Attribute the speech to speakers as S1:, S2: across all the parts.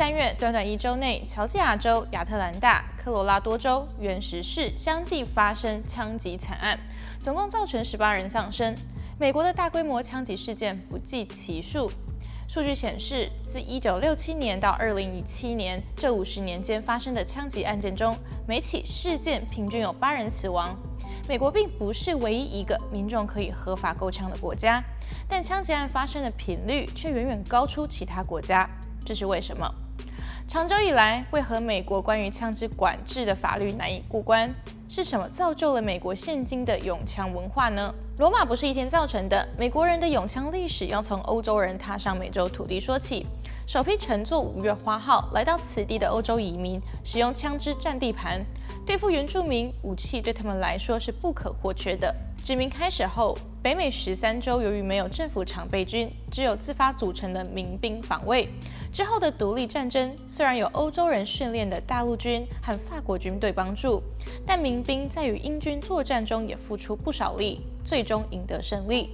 S1: 三月，短短一周内，乔治亚州、亚特兰大、科罗拉多州、原石市相继发生枪击惨案，总共造成十八人丧生。美国的大规模枪击事件不计其数。数据显示，自一九六七年到二零一七年这五十年间发生的枪击案件中，每起事件平均有八人死亡。美国并不是唯一一个民众可以合法购枪的国家，但枪击案发生的频率却远远高出其他国家。这是为什么？长久以来，为何美国关于枪支管制的法律难以过关？是什么造就了美国现今的永枪文化呢？罗马不是一天造成的，美国人的永枪历史要从欧洲人踏上美洲土地说起。首批乘坐五月花号来到此地的欧洲移民，使用枪支占地盘，对付原住民，武器对他们来说是不可或缺的。殖民开始后，北美十三州由于没有政府常备军，只有自发组成的民兵防卫。之后的独立战争虽然有欧洲人训练的大陆军和法国军队帮助，但民兵在与英军作战中也付出不少力，最终赢得胜利。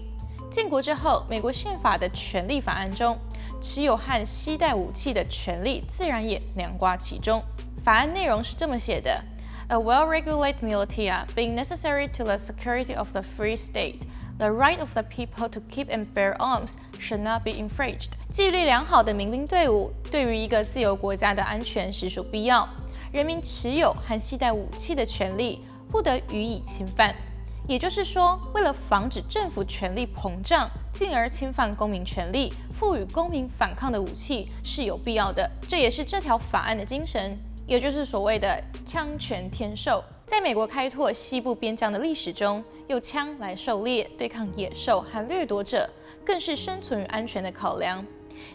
S1: 建国之后，美国宪法的权利法案中，持有和携带武器的权利自然也囊括其中。法案内容是这么写的：A well-regulated militia being necessary to the security of the free state. The right of the people to keep and bear arms should not be infringed. 纪律良好的民兵队伍对于一个自由国家的安全实属必要。人民持有和携带武器的权利不得予以侵犯。也就是说，为了防止政府权力膨胀，进而侵犯公民权利，赋予公民反抗的武器是有必要的。这也是这条法案的精神，也就是所谓的枪权天授。在美国开拓西部边疆的历史中，用枪来狩猎、对抗野兽和掠夺者，更是生存与安全的考量。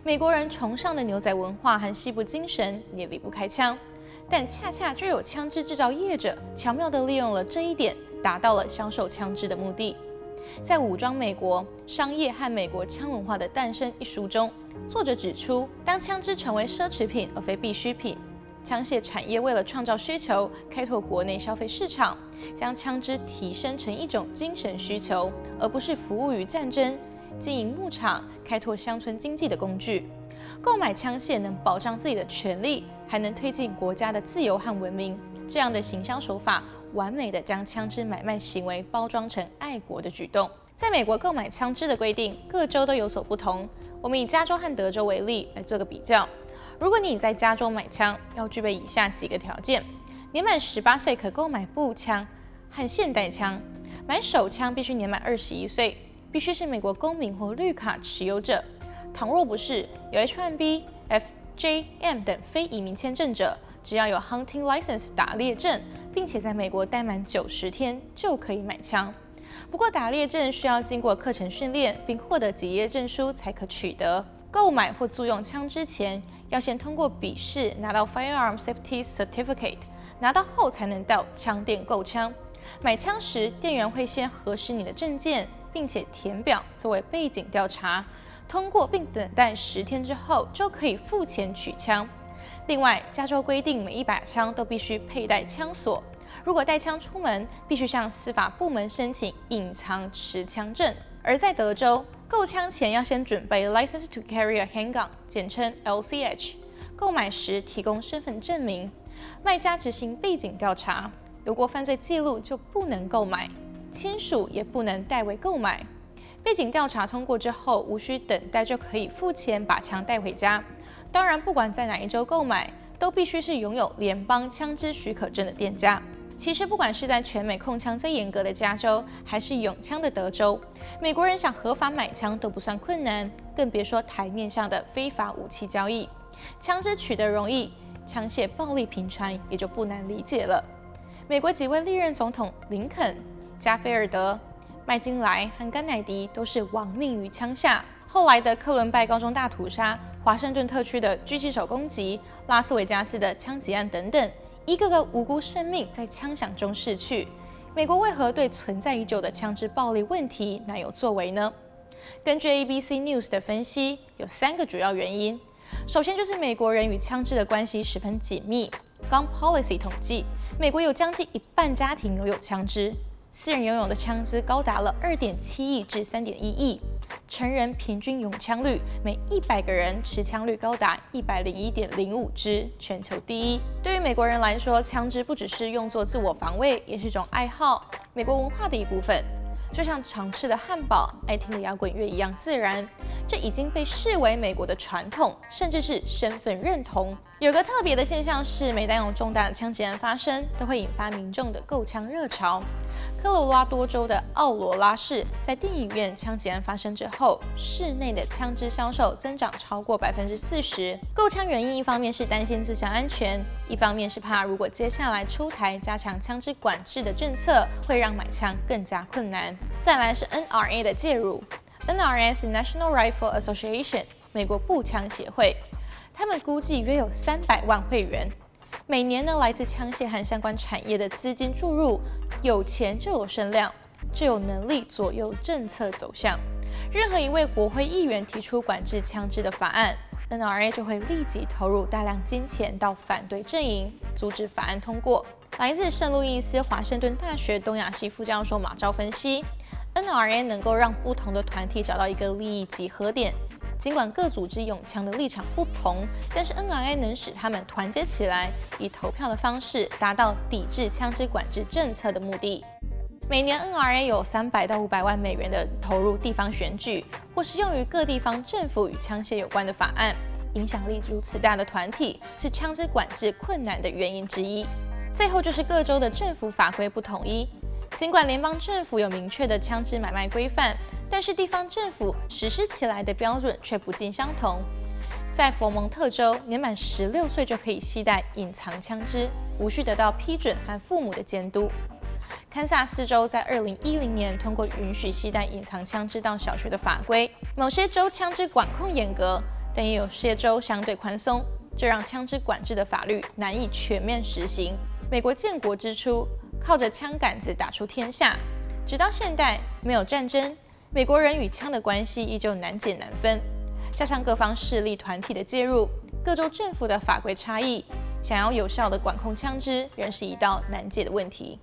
S1: 美国人崇尚的牛仔文化和西部精神也离不开枪，但恰恰就有枪支制造业者巧妙地利用了这一点，达到了销售枪支的目的。在《武装美国：商业和美国枪文化的诞生》一书中，作者指出，当枪支成为奢侈品而非必需品。枪械产业为了创造需求，开拓国内消费市场，将枪支提升成一种精神需求，而不是服务于战争、经营牧场、开拓乡村经济的工具。购买枪械能保障自己的权利，还能推进国家的自由和文明。这样的行销手法，完美的将枪支买卖行为包装成爱国的举动。在美国购买枪支的规定，各州都有所不同。我们以加州和德州为例来做个比较。如果你在加州买枪，要具备以下几个条件：年满十八岁可购买步枪和现代枪；买手枪必须年满二十一岁，必须是美国公民或绿卡持有者。倘若不是，有 H-1B、FJM 等非移民签证者，只要有 Hunting License 打猎证，并且在美国待满九十天，就可以买枪。不过，打猎证需要经过课程训练，并获得结业证书才可取得。购买或租用枪之前，要先通过笔试，拿到 Firearm Safety Certificate，拿到后才能到枪店购枪。买枪时，店员会先核实你的证件，并且填表作为背景调查，通过并等待十天之后，就可以付钱取枪。另外，加州规定每一把枪都必须佩戴枪锁，如果带枪出门，必须向司法部门申请隐藏持枪证。而在德州，购枪前要先准备 License to Carry a Handgun，简称 LCH。购买时提供身份证明，卖家执行背景调查，有过犯罪记录就不能购买，亲属也不能代为购买。背景调查通过之后，无需等待就可以付钱把枪带回家。当然，不管在哪一州购买，都必须是拥有联邦枪支许可证的店家。其实，不管是在全美控枪最严格的加州，还是拥枪的德州，美国人想合法买枪都不算困难，更别说台面上的非法武器交易。枪支取得容易，枪械暴力频传也就不难理解了。美国几位历任总统林肯、加菲尔德、麦金莱和甘乃迪都是亡命于枪下。后来的克伦拜高中大屠杀、华盛顿特区的狙击手攻击、拉斯维加斯的枪击案等等。一个个无辜生命在枪响中逝去，美国为何对存在已久的枪支暴力问题难有作为呢？根据 ABC News 的分析，有三个主要原因。首先就是美国人与枪支的关系十分紧密。Gun Policy 统计，美国有将近一半家庭拥有枪支，私人拥有的枪支高达了二点七亿至三点一亿。成人平均拥枪率每一百个人持枪率高达一百零一点零五支，全球第一。对于美国人来说，枪支不只是用作自我防卫，也是一种爱好，美国文化的一部分。就像常吃的汉堡、爱听的摇滚乐一样自然，这已经被视为美国的传统，甚至是身份认同。有个特别的现象是，每当有重大的枪击案发生，都会引发民众的购枪热潮。科罗拉多州的奥罗拉市在电影院枪击案发生之后，市内的枪支销售增长超过百分之四十。购枪原因一方面是担心自身安全，一方面是怕如果接下来出台加强枪支管制的政策，会让买枪更加困难。再来是 NRA 的介入 NRS National Rifle Association 美国步枪协会，他们估计约有三百万会员。每年呢，来自枪械和相关产业的资金注入，有钱就有声量，就有能力左右政策走向。任何一位国会议员提出管制枪支的法案，NRA 就会立即投入大量金钱到反对阵营，阻止法案通过。来自圣路易斯华盛顿大学东亚系副教授马昭分析，NRA 能够让不同的团体找到一个利益集合点。尽管各组织拥枪的立场不同，但是 NRA 能使他们团结起来，以投票的方式达到抵制枪支管制政策的目的。每年 NRA 有三百到五百万美元的投入地方选举，或是用于各地方政府与枪械有关的法案。影响力如此大的团体，是枪支管制困难的原因之一。最后就是各州的政府法规不统一。尽管联邦政府有明确的枪支买卖规范，但是地方政府实施起来的标准却不尽相同。在佛蒙特州，年满十六岁就可以携带隐藏枪支，无需得到批准和父母的监督。堪萨斯州在二零一零年通过允许携带隐藏枪支到小学的法规。某些州枪支管控严格，但也有些州相对宽松，这让枪支管制的法律难以全面实行。美国建国之初，靠着枪杆子打出天下，直到现代没有战争，美国人与枪的关系依旧难解难分。加上各方势力团体的介入，各州政府的法规差异，想要有效的管控枪支，仍是一道难解的问题。